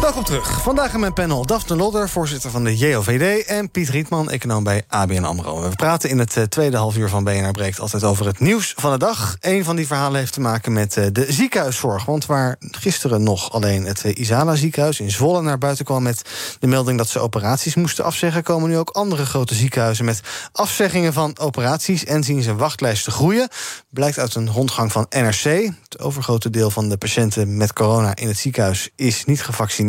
Welkom terug. Vandaag in mijn panel Daphne Lodder, voorzitter van de JOVD... en Piet Rietman, econoom bij ABN AMRO. We praten in het uh, tweede halfuur van BNR Breekt altijd over het nieuws van de dag. Een van die verhalen heeft te maken met uh, de ziekenhuiszorg. Want waar gisteren nog alleen het uh, Isala ziekenhuis in Zwolle naar buiten kwam... met de melding dat ze operaties moesten afzeggen... komen nu ook andere grote ziekenhuizen met afzeggingen van operaties... en zien ze wachtlijsten groeien. Blijkt uit een rondgang van NRC. Het overgrote deel van de patiënten met corona in het ziekenhuis is niet gevaccineerd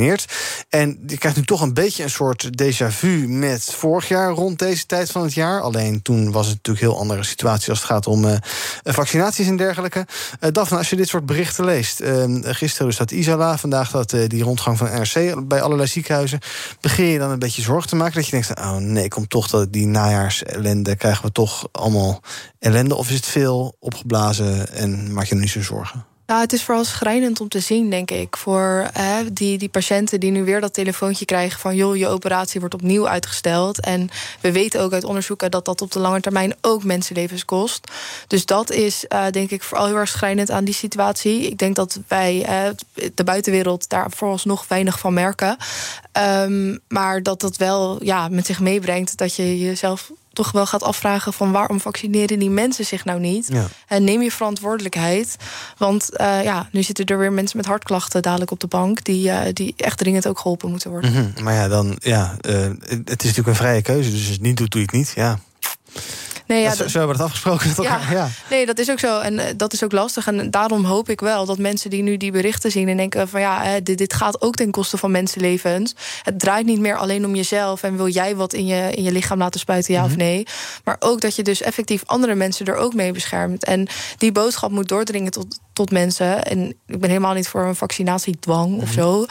En je krijgt nu toch een beetje een soort déjà vu met vorig jaar rond deze tijd van het jaar. Alleen toen was het natuurlijk heel andere situatie als het gaat om uh, vaccinaties en dergelijke. Uh, Daphne, als je dit soort berichten leest. Uh, gisteren dus dat Isala, vandaag dat die rondgang van NRC bij allerlei ziekenhuizen. Begin je dan een beetje zorgen te maken dat je denkt: oh nee, komt toch dat die najaarsellende, krijgen we toch allemaal ellende? Of is het veel opgeblazen en maak je er niet zo zorgen? Nou, het is vooral schrijnend om te zien, denk ik. Voor die, die patiënten die nu weer dat telefoontje krijgen van... joh, je operatie wordt opnieuw uitgesteld. En we weten ook uit onderzoeken dat dat op de lange termijn ook mensenlevens kost. Dus dat is, uh, denk ik, vooral heel erg schrijnend aan die situatie. Ik denk dat wij, uh, de buitenwereld, daar vooralsnog weinig van merken. Um, maar dat dat wel ja, met zich meebrengt dat je jezelf toch wel gaat afvragen van waarom vaccineren die mensen zich nou niet? Ja. En neem je verantwoordelijkheid. Want uh, ja, nu zitten er weer mensen met hartklachten dadelijk op de bank die, uh, die echt dringend ook geholpen moeten worden. Mm -hmm. Maar ja, dan ja, uh, het is natuurlijk een vrije keuze. Dus niet doet, doe je het niet. Ja. Nee, ja, zo, zo hebben we het afgesproken. Ja, ja, Nee, dat is ook zo. En uh, dat is ook lastig. En daarom hoop ik wel dat mensen die nu die berichten zien... en denken van ja, dit, dit, gaat ook ten koste van mensenlevens. Het draait niet meer alleen om jezelf... en wil jij wat in je, in je lichaam laten spuiten, ja mm -hmm. of nee. Maar ook dat je dus effectief andere mensen er ook mee beschermt. En die boodschap moet doordringen tot, tot mensen. En ik ben helemaal niet voor een vaccinatiedwang mm -hmm. of zo.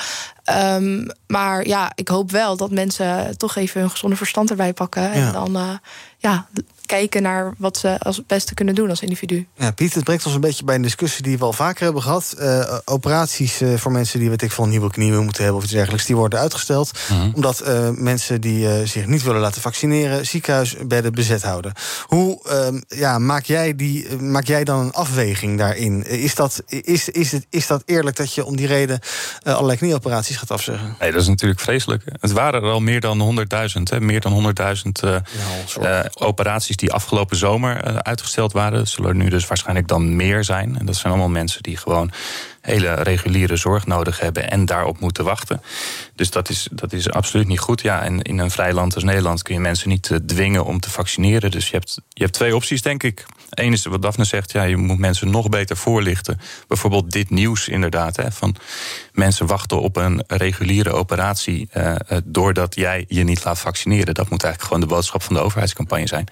Um, maar ja, ik hoop wel dat mensen toch even hun gezonde verstand erbij pakken. Ja. En dan uh, ja, kijken naar wat ze als het beste kunnen doen als individu. Ja, Piet, het brengt ons een beetje bij een discussie die we al vaker hebben gehad. Uh, operaties uh, voor mensen die, weet ik, van een nieuwe knieën moeten hebben of iets dergelijks, die worden uitgesteld. Mm -hmm. Omdat uh, mensen die zich niet willen laten vaccineren, ziekenhuisbedden bezet houden. Hoe ja, maak, jij die, maak jij dan een afweging daarin? Is dat, is, is, het, is dat eerlijk dat je om die reden allerlei knieoperaties gaat afzeggen? Nee, dat is natuurlijk vreselijk. Het waren er al meer dan 100.000, meer dan 100.000 ja, operaties die afgelopen zomer uh, uitgesteld waren. Zullen er nu dus waarschijnlijk dan meer zijn. En dat zijn allemaal mensen die gewoon hele reguliere zorg nodig hebben en daarop moeten wachten. Dus dat is, dat is absoluut niet goed. Ja, en in een vrij land als Nederland kun je mensen niet uh, dwingen om te vaccineren. Dus je hebt, je hebt twee opties, denk ik. Eén is wat Daphne zegt, ja, je moet mensen nog beter voorlichten. Bijvoorbeeld dit nieuws inderdaad. Hè, van mensen wachten op een reguliere operatie uh, doordat jij je niet laat vaccineren. Dat moet eigenlijk gewoon de boodschap van de overheidscampagne zijn.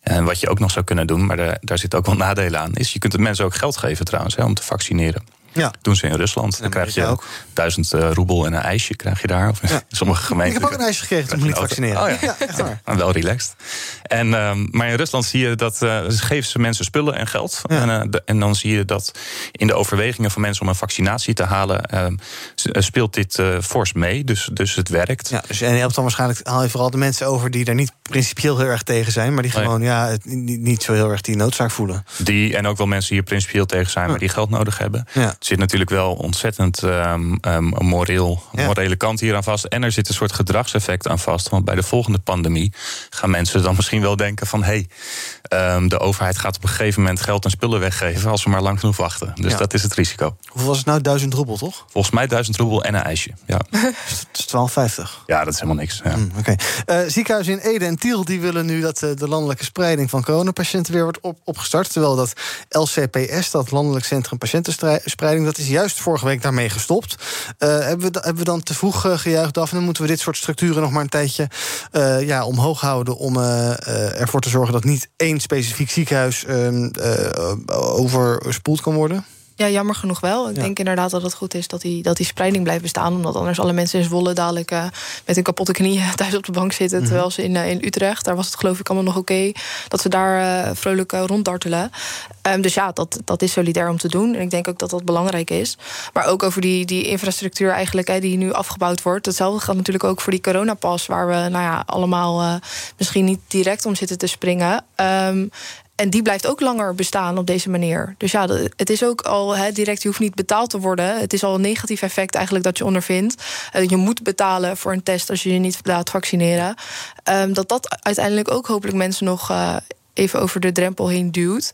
En wat je ook nog zou kunnen doen, maar daar, daar zit ook wel nadelen aan, is je kunt de mensen ook geld geven trouwens hè, om te vaccineren. Ja. Doen ze in Rusland. Dan krijg je ook duizend uh, roebel en een ijsje krijg je daar. Of ja. sommige gemeenten. Ik heb ook een ijsje gekregen toen ik niet vaccineren. Oh, ja. ja. En <laughs> wel relaxed. En, um, maar in Rusland zie je dat uh, geven ze mensen spullen en geld. Ja. En, uh, de, en, dan zie je dat in de overwegingen van mensen om een vaccinatie te halen, ehm, speelt dit fors mee. Dus, dus het werkt. Ja, dus, en je helpt dan waarschijnlijk haal je vooral de mensen over die er niet principieel heel erg tegen zijn, maar die gewoon nee. ja, het, niet, niet zo heel erg die noodzaak voelen. Die en ook wel mensen die er principieel tegen zijn, maar die geld nodig hebben. Ja. Er zit natuurlijk wel ontzettend um, um, moreel, ja. morele kant hier aan vast. En er zit een soort gedragseffect aan vast. Want bij de volgende pandemie gaan mensen dan misschien wel denken van hé, hey, um, de overheid gaat op een gegeven moment geld en spullen weggeven als we maar lang genoeg wachten. Dus ja. dat is het risico. Hoeveel was het nou? Duizend roebel, toch? Volgens mij duizend roebel en een ijsje. Ja. <laughs> dat is 12,50. Ja, dat is helemaal niks. Ja. Mm. Okay. Uh, ziekenhuizen in Ede en Tiel die willen nu dat uh, de landelijke spreiding van coronapatiënten weer wordt op, opgestart. Terwijl dat LCPS, dat Landelijk Centrum Patiëntenspreiding, dat is juist vorige week daarmee gestopt. Uh, hebben, we, hebben we dan te vroeg uh, gejuicht af? En dan moeten we dit soort structuren nog maar een tijdje uh, ja, omhoog houden. om ervoor te zorgen dat niet één specifiek ziekenhuis ehm, overspoeld kan worden? Ja, jammer genoeg wel. Ik ja. denk inderdaad dat het goed is dat die, dat die spreiding blijft bestaan. Omdat anders alle mensen in Zwolle dadelijk uh, met een kapotte knie <laughs> thuis op de bank zitten. Mm -hmm. Terwijl ze in, uh, in Utrecht, daar was het geloof ik allemaal nog oké. Okay, dat ze daar uh, vrolijk ronddartelen. Um, dus ja, dat, dat is solidair om te doen. En ik denk ook dat dat belangrijk is. Maar ook over die, die infrastructuur eigenlijk die nu afgebouwd wordt. Hetzelfde geldt natuurlijk ook voor die coronapas. Waar we nou ja, allemaal misschien niet direct om zitten te springen. Um, en die blijft ook langer bestaan op deze manier. Dus ja, het is ook al direct, je hoeft niet betaald te worden. Het is al een negatief effect eigenlijk dat je ondervindt. Uh, je moet betalen voor een test als je je niet laat vaccineren. Um, dat dat uiteindelijk ook hopelijk mensen nog uh, even over de drempel heen duwt.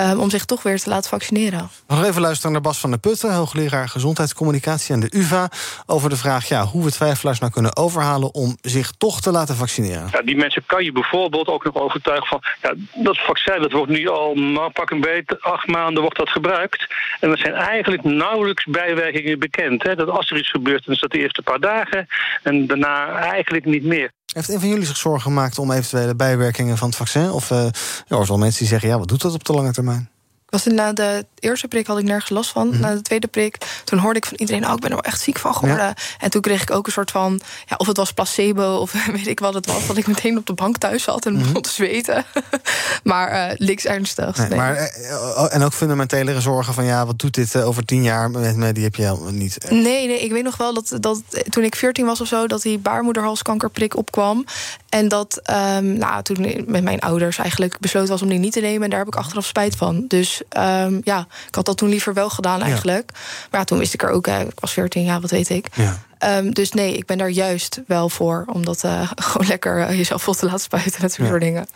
Um, om zich toch weer te laten vaccineren. Nog even luisteren naar Bas van der Putten, hoogleraar gezondheidscommunicatie aan de UVA, over de vraag ja, hoe we twijfelaars nou kunnen overhalen om zich toch te laten vaccineren. Ja, die mensen kan je bijvoorbeeld ook nog overtuigen van ja, dat vaccin dat wordt nu al nou, pak een beet acht maanden wordt dat gebruikt en er zijn eigenlijk nauwelijks bijwerkingen bekend. Hè. Dat als er iets gebeurt, dan is dat de eerste paar dagen en daarna eigenlijk niet meer. Heeft een van jullie zich zorgen gemaakt om eventuele bijwerkingen van het vaccin? Of uh, er wel mensen die zeggen, ja, wat doet dat op de lange termijn? Was na de eerste prik had ik nergens last van. Mhm. Na de tweede prik, toen hoorde ik van iedereen... oh, ik ben er wel echt ziek van geworden. En toen kreeg ik ook een soort van... Ja, of het was placebo of <laughs> weet ik wat het was... dat ik meteen op de bank thuis zat en Mhm. begon te zweten. <laughs> maar eh niks ernstigs. Nee, nee. Maar, eh, en ook fundamentele zorgen van ja, wat doet dit eh, over tien jaar met me? Die heb je helemaal niet. Nee, nee, ik weet nog wel dat, dat eh, toen ik 14 was of zo, dat die baarmoederhalskankerprik opkwam. En dat ehm, nou, toen met mijn ouders eigenlijk besloten was om die niet te nemen. En daar heb ik achteraf spijt van. Dus ehm, ja, ik had dat toen liever wel gedaan eigenlijk. Maar ja, toen wist ik er ook, hè, ik was 14, ja, wat weet ik. Ja. Ehm, dus nee, ik ben daar juist wel voor. Om dat eh, <laughs> gewoon lekker eh, jezelf vol te laten spuiten. Dat soort dingen.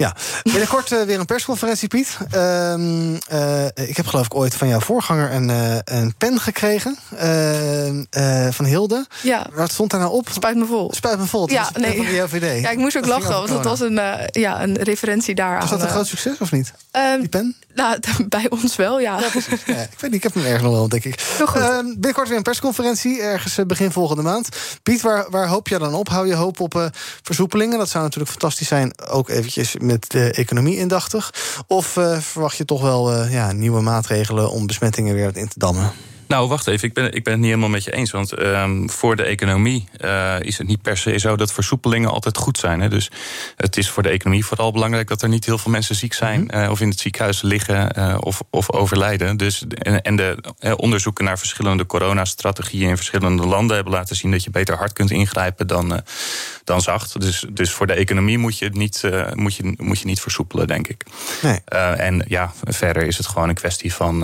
Ja, binnenkort uh, weer een persconferentie, Piet. Uh, uh, ik heb geloof ik ooit van jouw voorganger een, uh, een pen gekregen. van Hilde. Ja. Wat stond daar nou op? Spuit me vol. Spuit me vol. Ja, nee. Van de JOVD. Ja, ik moest ook dat lachen, want dat was een, ja, een referentie daaraan. Was dat een groot succes of niet? Um, Die pen? Nou, <laughs> bij ons wel, ja. ja, ja ik weet niet, ik heb hem ergens nog wel, denk ik. Ehm, binnenkort weer een persconferentie, ergens begin volgende maand. Piet, waar, waar hoop je dan op? Hou je hoop op versoepelingen? Dat zou natuurlijk fantastisch zijn, ook eventjes met de economie indachtig? Of uh, verwacht je toch wel uh, ja, nieuwe maatregelen om besmettingen weer in te dammen? Nou, wacht even. Ik ben, ik ben het niet helemaal met je eens. Want um, voor de economie uh, is het niet per se zo dat versoepelingen altijd goed zijn. Hè? Dus het is voor de economie vooral belangrijk dat er niet heel veel mensen ziek zijn. Mm-hmm. uh, of in het ziekenhuis liggen uh, of, of overlijden. Dus, en, en de onderzoeken naar verschillende coronastrategieën in verschillende landen hebben laten zien dat je beter hard kunt ingrijpen dan, dan zacht. Dus, dus voor de economie moet je, het niet, moet je, moet je niet versoepelen, denk ik. Nee. en ja, verder is het gewoon een kwestie van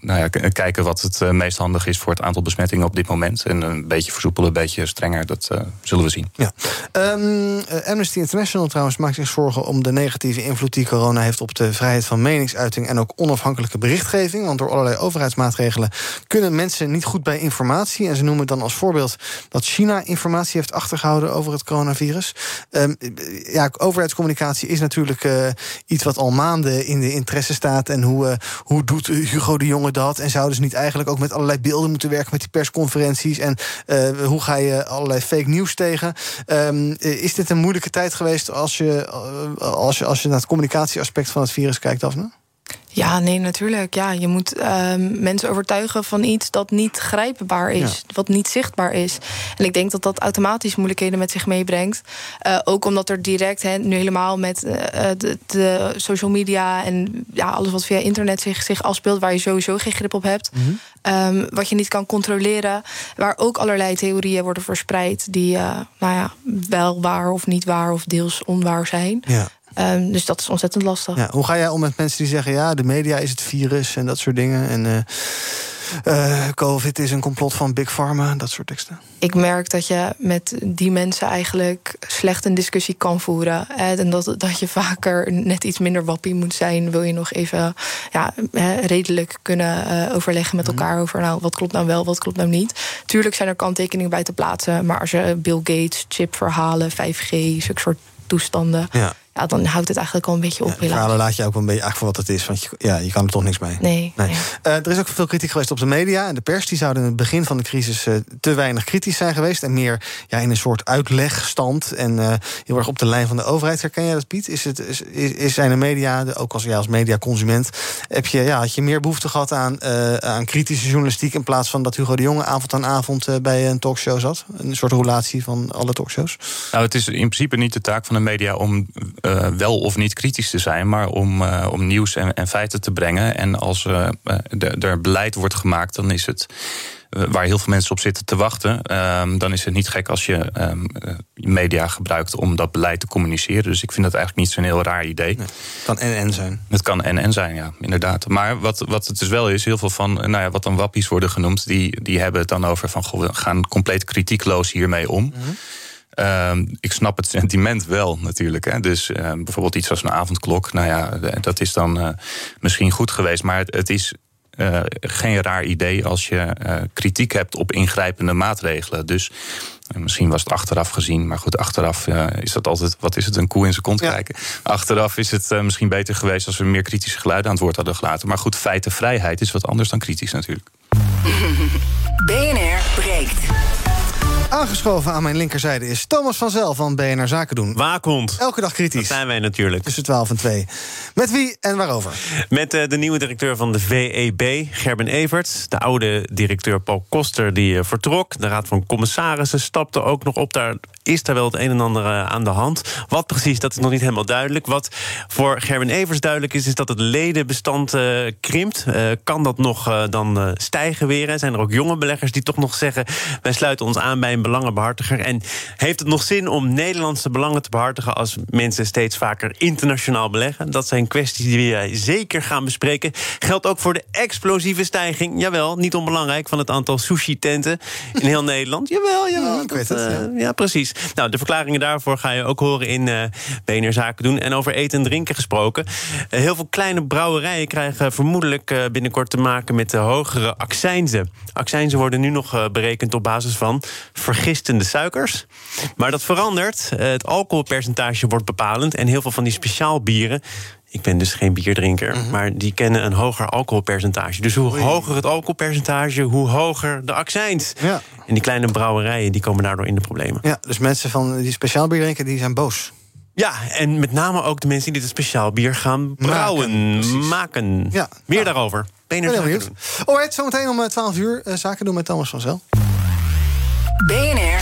nou ja, kijken wat het meest handig is voor het aantal besmettingen op dit moment. En een beetje versoepelen, een beetje strenger, dat uh, zullen we zien. Ja. Um, Amnesty International trouwens maakt zich zorgen om de negatieve invloed die corona heeft op de vrijheid van meningsuiting en ook onafhankelijke berichtgeving. Want door allerlei overheidsmaatregelen kunnen mensen niet goed bij informatie. En ze noemen dan als voorbeeld dat China informatie heeft achtergehouden over het coronavirus. Um, ja, overheidscommunicatie is natuurlijk iets wat al maanden in de interesse staat. En hoe, hoe doet Hugo de Jonge dat? En zouden ze niet eigenlijk ook met allerlei beelden moeten werken met die persconferenties? En uh, hoe ga je allerlei fake nieuws tegen? Um, is dit een moeilijke tijd geweest als je, als je, als je naar het communicatieaspect van het virus kijkt, Daphne? Ja, nee, natuurlijk. Ja, je moet uh, mensen overtuigen van iets dat niet grijpbaar is, ja. wat niet zichtbaar is. En ik denk dat dat automatisch moeilijkheden met zich meebrengt. Uh, ook omdat er direct, hè, nu helemaal met uh, de, de, social media en ja, alles wat via internet zich, zich afspeelt, waar je sowieso geen grip op hebt. Mm -hmm. um, wat je niet kan controleren. Waar ook allerlei theorieën worden verspreid die nou ja, wel waar of niet waar of deels onwaar zijn. Ja. Um, dus dat is ontzettend lastig. Ja, hoe ga jij om met mensen die zeggen... ja, de media is het virus en dat soort dingen... en uh, uh, COVID is een complot van Big Pharma, dat soort teksten? Ik merk dat je met die mensen eigenlijk slecht een discussie kan voeren. En dat, dat je vaker net iets minder wappie moet zijn... wil je nog even ja, redelijk kunnen uh, overleggen met elkaar... over nou, wat klopt nou wel, wat klopt nou niet. Tuurlijk zijn er kanttekeningen bij te plaatsen... maar als je Bill Gates, chipverhalen, 5G, zulke soort toestanden... Ja ja, dan houdt het eigenlijk al een beetje op. Ja, verhalen laat je ook wel een beetje eigenlijk voor wat het is. Want je, ja, je kan er toch niks mee. Nee. nee. nee. Uh, er is ook veel kritiek geweest op de media en de pers. Die zouden in het begin van de crisis uh, te weinig kritisch zijn geweest. En meer ja, in een soort uitlegstand. En uh, heel erg op de lijn van de overheid. Herken jij dat, Piet? Is, het, is, is zijn de media, ook als, ja, als mediaconsument... Heb je, ja, had je meer behoefte gehad aan, aan kritische journalistiek... in plaats van dat Hugo de Jonge avond aan avond bij een talkshow zat? Een soort roulatie van alle talkshows? Nou, het is in principe niet de taak van de media om uh, wel of niet kritisch te zijn, maar om, uh, om nieuws en, en, feiten te brengen. En als uh, er beleid wordt gemaakt, dan is het. Waar heel veel mensen op zitten te wachten, um, dan is het niet gek als je um, media gebruikt om dat beleid te communiceren. Dus ik vind dat eigenlijk niet zo'n heel raar idee. Nee, het kan en-en zijn. Het kan en-en zijn, ja, inderdaad. Maar wat, wat het dus wel is, heel veel van, nou ja, wat dan wappies worden genoemd, die, die hebben het dan over van, goh, we gaan compleet kritiekloos hiermee om. Mm -hmm. Ehm, ik snap het sentiment wel natuurlijk. Hè. Dus eh, bijvoorbeeld iets als een avondklok. Nou ja, eh, dat is dan eh, misschien goed geweest. Maar het, het is eh, geen raar idee als je eh, kritiek hebt op ingrijpende maatregelen. Dus misschien was het achteraf gezien, maar goed, achteraf is dat altijd, wat is het, een koe in zijn kont kijken. Achteraf is het misschien beter geweest als we meer kritische geluiden aan het woord hadden gelaten. Maar goed, feitenvrijheid is wat anders dan kritisch natuurlijk. <laughs> BNR breekt. Aangeschoven aan mijn linkerzijde is Thomas van Zel van BNR Zaken doen. Waakhond. Elke dag kritisch. Dat zijn wij natuurlijk. Tussen 12 en 2. Met wie en waarover? Met eh, de nieuwe directeur van de VEB, Gerben Everts. De oude directeur Paul Koster, die eh, vertrok. De Raad van Commissarissen stapte ook nog op. Daar is daar wel het een en ander eh, aan de hand. Wat precies, dat is nog niet helemaal duidelijk. Wat voor Gerben Evers duidelijk is, is dat het ledenbestand krimpt. Kan dat nog dan stijgen weer? Zijn er ook jonge beleggers die toch nog zeggen... wij sluiten ons aan bij een belangenbehartiger? En heeft het nog zin om Nederlandse belangen te behartigen... als mensen steeds vaker internationaal beleggen? Dat zijn kwesties die wij zeker gaan bespreken. Geldt ook voor de explosieve stijging, jawel, niet onbelangrijk... van het aantal sushi-tenten in heel <laughs> Nederland. Jawel, jawel. ik weet dat, het, ja. eh, ja, precies. Nou, de verklaringen daarvoor ga je ook horen in eh BNR Zaken doen. En over eten en drinken gesproken. Eh, heel veel kleine brouwerijen krijgen vermoedelijk eh, binnenkort te maken met de hogere accijnzen. Accijnzen worden nu nog eh, berekend op basis van vergistende suikers. Maar dat verandert. Eh, het alcoholpercentage wordt bepalend. En heel veel van die speciaalbieren. Ik ben dus geen bierdrinker, maar die kennen een hoger alcoholpercentage. Dus hoe hoger het alcoholpercentage, hoe hoger de accijns. Ja. En die kleine brouwerijen die komen daardoor in de problemen. Ja, dus mensen van die speciaal bier drinken, die zijn boos. Ja, en met name ook de mensen die dit speciaal bier gaan brouwen, maken. Ja. Meer daarover. Ben benieuwd. doen. Alright, zometeen om eh, 12 uur eh, zaken doen met Thomas van Zel. BNR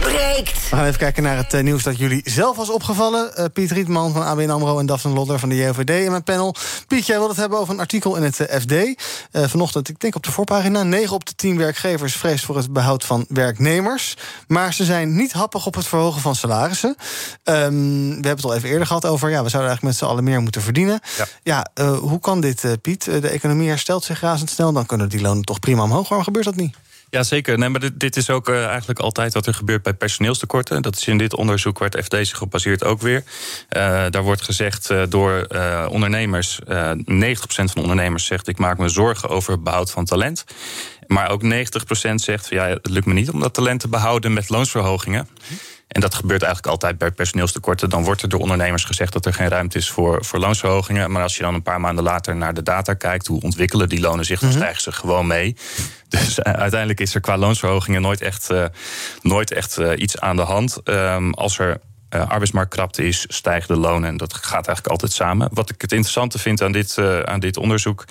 breekt. We gaan even kijken naar het eh, nieuws dat jullie zelf was opgevallen. Eh, Piet Rietman van ABN AMRO en Daphne Lodder van de JOVD in mijn panel. Piet, jij wilde het hebben over een artikel in het eh, FD. Eh, vanochtend, ik denk op de voorpagina... 9 op de 10 werkgevers vreest voor het behoud van werknemers. Maar ze zijn niet happig op het verhogen van salarissen. Ehm, we hebben het al even eerder gehad over... ja, we zouden eigenlijk met z'n allen meer moeten verdienen. Ja, eh, hoe kan dit, eh, Piet? De economie herstelt zich razendsnel. Dan kunnen die lonen toch prima omhoog. Waarom gebeurt dat niet? Ja, zeker. Nee, maar dit, is ook eh, eigenlijk altijd wat er gebeurt bij personeelstekorten. Dat is in dit onderzoek waar het FD zich op baseert ook weer. Eh, daar wordt gezegd eh, door ondernemers... eh 90% van de ondernemers zegt... ik maak me zorgen over het behoud van talent. Maar ook 90% zegt... ja, het lukt me niet om dat talent te behouden met loonsverhogingen. En dat gebeurt eigenlijk altijd bij personeelstekorten. Dan wordt er door ondernemers gezegd dat er geen ruimte is voor, voor loonsverhogingen. Maar als je dan een paar maanden later naar de data kijkt, hoe ontwikkelen die lonen zich, dan stijgen ze gewoon mee. Dus eh, uiteindelijk is er qua loonsverhogingen nooit echt, eh, nooit echt eh, iets aan de hand. Ehm, als er eh, arbeidsmarktkrapte is, stijgen de lonen. En dat gaat eigenlijk altijd samen. Wat ik het interessante vind aan dit, aan dit onderzoek...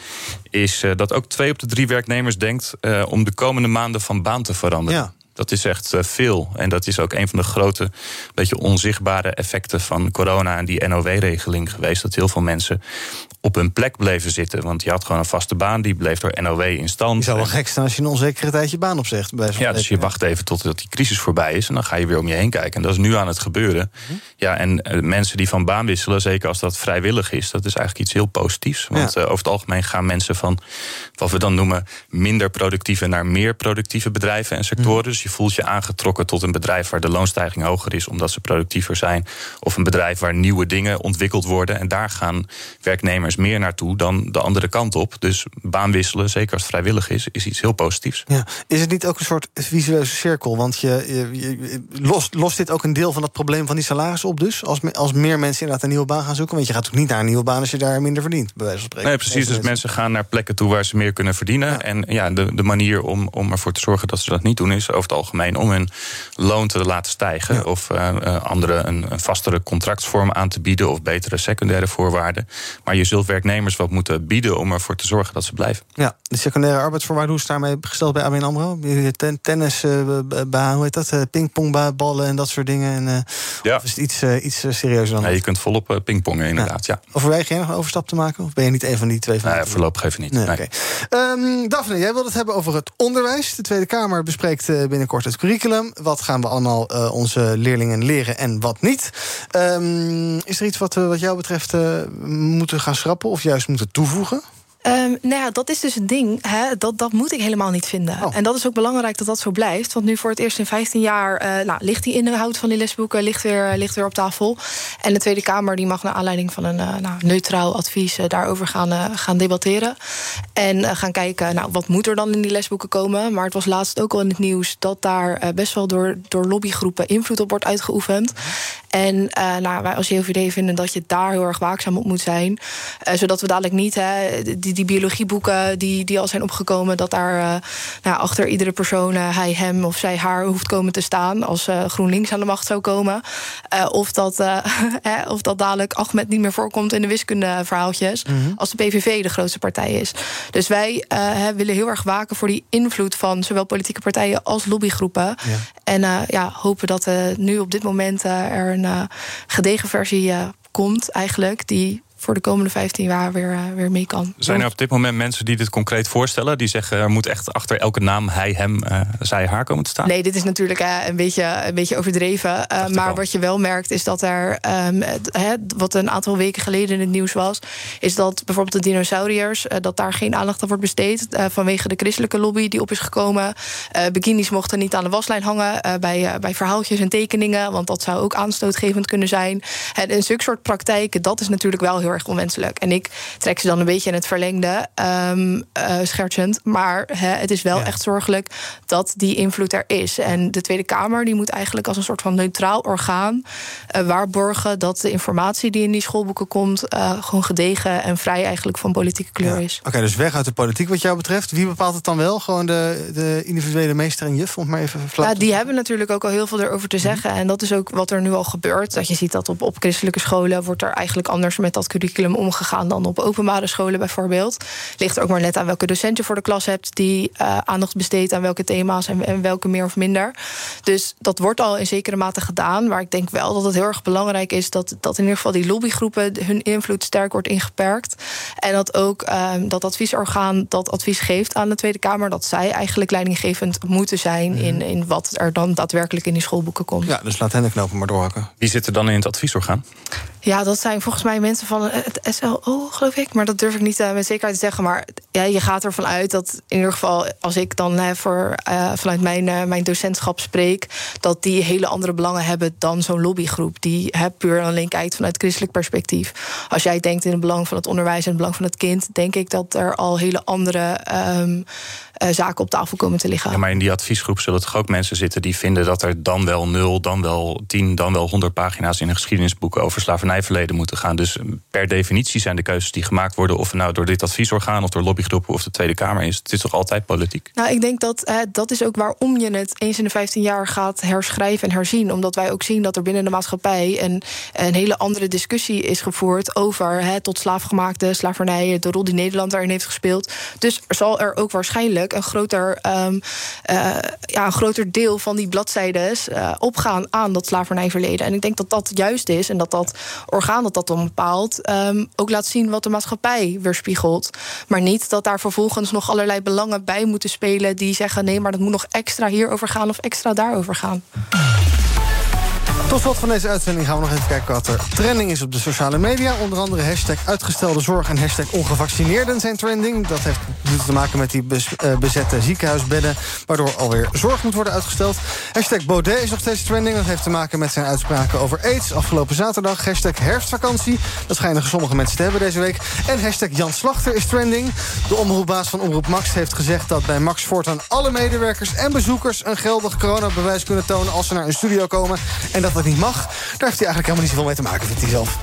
is dat ook twee op de drie werknemers denkt... om de komende maanden van baan te veranderen. Ja. Dat is echt eh, veel. En dat is ook een van de grote, beetje onzichtbare effecten van corona en die NOW-regeling geweest. Dat heel veel mensen op hun plek bleven zitten. Want je had gewoon een vaste baan, die bleef door NOW in stand. Het zou wel gek zijn als je een onzekere tijd je baan opzegt. Ja, dus je wacht even totdat die crisis voorbij is. En dan ga je weer om je heen kijken. En dat is nu aan het gebeuren. Ja, en eh, mensen die van baan wisselen, zeker als dat vrijwillig is, dat is eigenlijk iets heel positiefs. Want eh, over het algemeen gaan mensen van wat we dan noemen minder productieve naar meer productieve bedrijven en sectoren. Dus je voelt je aangetrokken tot een bedrijf waar de loonstijging hoger is, omdat ze productiever zijn. Of een bedrijf waar nieuwe dingen ontwikkeld worden. En daar gaan werknemers meer naartoe dan de andere kant op. Dus baan wisselen, zeker als het vrijwillig is, is iets heel positiefs. Ja. Is het niet ook een soort visueuze cirkel? Want je, je, je- lost, lost dit ook een deel van dat probleem van die salarissen op dus? Als, me- als meer mensen inderdaad een nieuwe baan gaan zoeken? Want je gaat ook niet naar een nieuwe baan als je daar minder verdient, bij wijze van spreken. Nee, precies. Dus mensen gaan naar plekken toe waar ze meer kunnen verdienen. En ja, de, de manier om, om ervoor te zorgen dat ze dat niet doen, is over het algemeen om hun loon te laten stijgen. Of eh, eh, andere een, een vastere contractsvorm aan te bieden. Of betere secundaire voorwaarden. Maar je zult werknemers wat moeten bieden om ervoor te zorgen dat ze blijven. Ja, de secundaire arbeidsvoorwaarden, hoe is daarmee gesteld bij ABN AMRO? Ten, tennis, baan, hoe heet dat? Eh, Pingpongballen en dat soort dingen. En, eh, Ja. Of is het iets, iets serieuzer dan Ja, je kunt volop pingpongen, inderdaad. Ja. Overweeg jij nog een overstap te maken? Of ben je niet een van die twee? Van Nee, voorlopig even niet. Nee. Ehm, Daphne, jij wilt het hebben over het onderwijs. De Tweede Kamer bespreekt binnenkort het curriculum. Wat gaan we allemaal onze leerlingen leren en wat niet? Ehm, is er iets wat wat jou betreft moeten gaan schrappen of juist moeten toevoegen? Ehm, nou ja, dat is dus het ding. Hè? Dat, dat moet ik helemaal niet vinden. Oh. En dat is ook belangrijk dat dat zo blijft. Want nu voor het eerst in 15 jaar eh, nou, ligt die inhoud van die lesboeken ligt weer, ligt weer op tafel. En de Tweede Kamer die mag naar aanleiding van een eh, nou, neutraal advies eh, daarover gaan, eh, gaan debatteren. En eh, gaan kijken, nou, wat moet er dan in die lesboeken komen? Maar het was laatst ook al in het nieuws dat daar eh, best wel door, door lobbygroepen invloed op wordt uitgeoefend. En eh, nou, wij als JOVD vinden dat je daar heel erg waakzaam op moet zijn. Eh, zodat we dadelijk niet hè, die, die biologieboeken die, die al zijn opgekomen, dat daar eh, nou, achter iedere persoon eh, hij, hem of zij haar hoeft komen te staan als eh, GroenLinks aan de macht zou komen. Of, dat, <laughs> of dat dadelijk Ahmed niet meer voorkomt in de wiskundeverhaaltjes. Als de PVV de grootste partij is. Dus wij willen heel erg waken voor die invloed van zowel politieke partijen als lobbygroepen. En ja, hopen dat nu op dit moment er een gedegen versie komt, eigenlijk, die voor de komende 15 jaar weer, eh, weer mee kan. Zijn er op dit moment mensen die dit concreet voorstellen? Die zeggen er moet echt achter elke naam hij, hem, eh, zij, haar komen te staan? Nee, dit is natuurlijk eh, een, beetje, een beetje overdreven. Maar wat je wel merkt is dat er, ehm, het- wat een aantal weken geleden in het nieuws was, is dat bijvoorbeeld de dinosauriërs, dat daar geen aandacht aan wordt besteed vanwege de christelijke lobby die op is gekomen. Bikinis mochten niet aan de waslijn hangen bij, bij verhaaltjes en tekeningen, want dat zou ook aanstootgevend kunnen zijn. En, en zulke soort praktijken, dat is natuurlijk wel heel erg onwenselijk. En ik trek ze dan een beetje in het verlengde, eh, schertsend. Maar het is wel echt zorgelijk dat die invloed er is. En de Tweede Kamer die moet eigenlijk als een soort van neutraal orgaan eh, waarborgen dat de informatie die in die schoolboeken komt, eh, gewoon gedegen en vrij eigenlijk van politieke kleur is. Oké, dus weg uit de politiek wat jou betreft. Wie bepaalt het dan wel? Gewoon de, de individuele meester en juf, om maar even flauw Ja, die hebben natuurlijk ook al heel veel erover te zeggen. En dat is ook wat er nu al gebeurt. Dat je ziet dat op, op christelijke scholen wordt er eigenlijk anders met dat curriculum omgegaan dan op openbare scholen bijvoorbeeld. Ligt er ook maar net aan welke docent je voor de klas hebt die eh, aandacht besteedt aan welke thema's en, en welke meer of minder. Dus dat wordt al in zekere mate gedaan. Maar ik denk wel dat het heel erg belangrijk is dat, dat in ieder geval die lobbygroepen hun invloed sterk wordt ingeperkt. En dat ook ehm, dat adviesorgaan dat advies geeft aan de Tweede Kamer, dat zij eigenlijk leidinggevend moeten zijn in, in wat er dan daadwerkelijk in die schoolboeken komt. Ja, dus laat hen de knopen maar doorhakken. Wie zit er dan in het adviesorgaan? Ja, dat zijn volgens mij mensen van het SLO, geloof ik. Maar dat durf ik niet eh, met zekerheid te zeggen. Maar ja, je gaat ervan uit dat in ieder geval... als ik dan eh, voor, eh, vanuit mijn, eh, mijn docentschap spreek... dat die hele andere belangen hebben dan zo'n lobbygroep... die hè, puur en alleen kijkt vanuit christelijk perspectief. Als jij denkt in het belang van het onderwijs... en het belang van het kind... denk ik dat er al hele andere ehm, eh, zaken op tafel komen te liggen. Ja, maar in die adviesgroep zullen toch ook mensen zitten die vinden dat er dan wel nul, dan wel tien, dan wel honderd pagina's in een geschiedenisboek over slavernijverleden moeten gaan. Dus per definitie zijn de keuzes die gemaakt worden, of nou door dit adviesorgaan of door lobbygroepen of de Tweede Kamer is, het is toch altijd politiek? Nou, ik denk dat eh, dat is ook waarom je het eens in de 15 jaar gaat herschrijven en herzien. Omdat wij ook zien dat er binnen de maatschappij een, een hele andere discussie is gevoerd over hè, tot slaafgemaakte slavernij, de rol die Nederland daarin heeft gespeeld. Dus er zal er ook waarschijnlijk een groter, ehm, eh, ja, een groter deel van die bladzijdes eh, opgaan aan dat slavernijverleden. En ik denk dat dat juist is en dat dat orgaan dat dat dan bepaalt, ehm, ook laat zien wat de maatschappij weerspiegelt. Maar niet dat daar vervolgens nog allerlei belangen bij moeten spelen die zeggen: nee, maar dat moet nog extra hierover gaan of extra daarover gaan. Tot slot van deze uitzending gaan we nog even kijken wat er trending is op de sociale media. Onder andere hashtag uitgestelde zorg en hashtag ongevaccineerden zijn trending. Dat heeft natuurlijk te maken met die eh, bezette ziekenhuisbedden... waardoor alweer zorg moet worden uitgesteld. Hashtag Baudet is nog steeds trending. Dat heeft te maken met zijn uitspraken over aids afgelopen zaterdag. Hashtag herfstvakantie. Dat schijnen sommige mensen te hebben deze week. En hashtag Jan Slachter is trending. De omroepbaas van Omroep Max heeft gezegd dat bij Max voortaan alle medewerkers en bezoekers... een geldig coronabewijs kunnen tonen als ze naar een studio komen. En dat niet mag, daar heeft hij eigenlijk helemaal niet zoveel mee te maken, vindt hij zelf.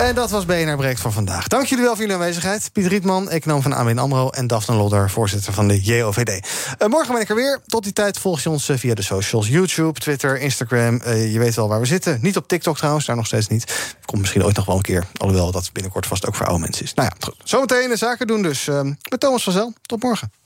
En dat was BNR Breekt van vandaag. Dank jullie wel voor jullie aanwezigheid. Piet Rietman, econoom van ABN AMRO... en Daphne Lodder, voorzitter van de JOVD. Eh, morgen ben ik er weer. Tot die tijd volg je ons eh, via de socials. YouTube, Twitter, Instagram. Eh, je weet wel waar we zitten. Niet op TikTok trouwens, daar nog steeds niet. Komt misschien ooit nog wel een keer. Alhoewel dat binnenkort vast ook voor oude mensen is. Nou ja, goed. Zometeen de zaken doen dus. met Thomas van Zel. Tot morgen.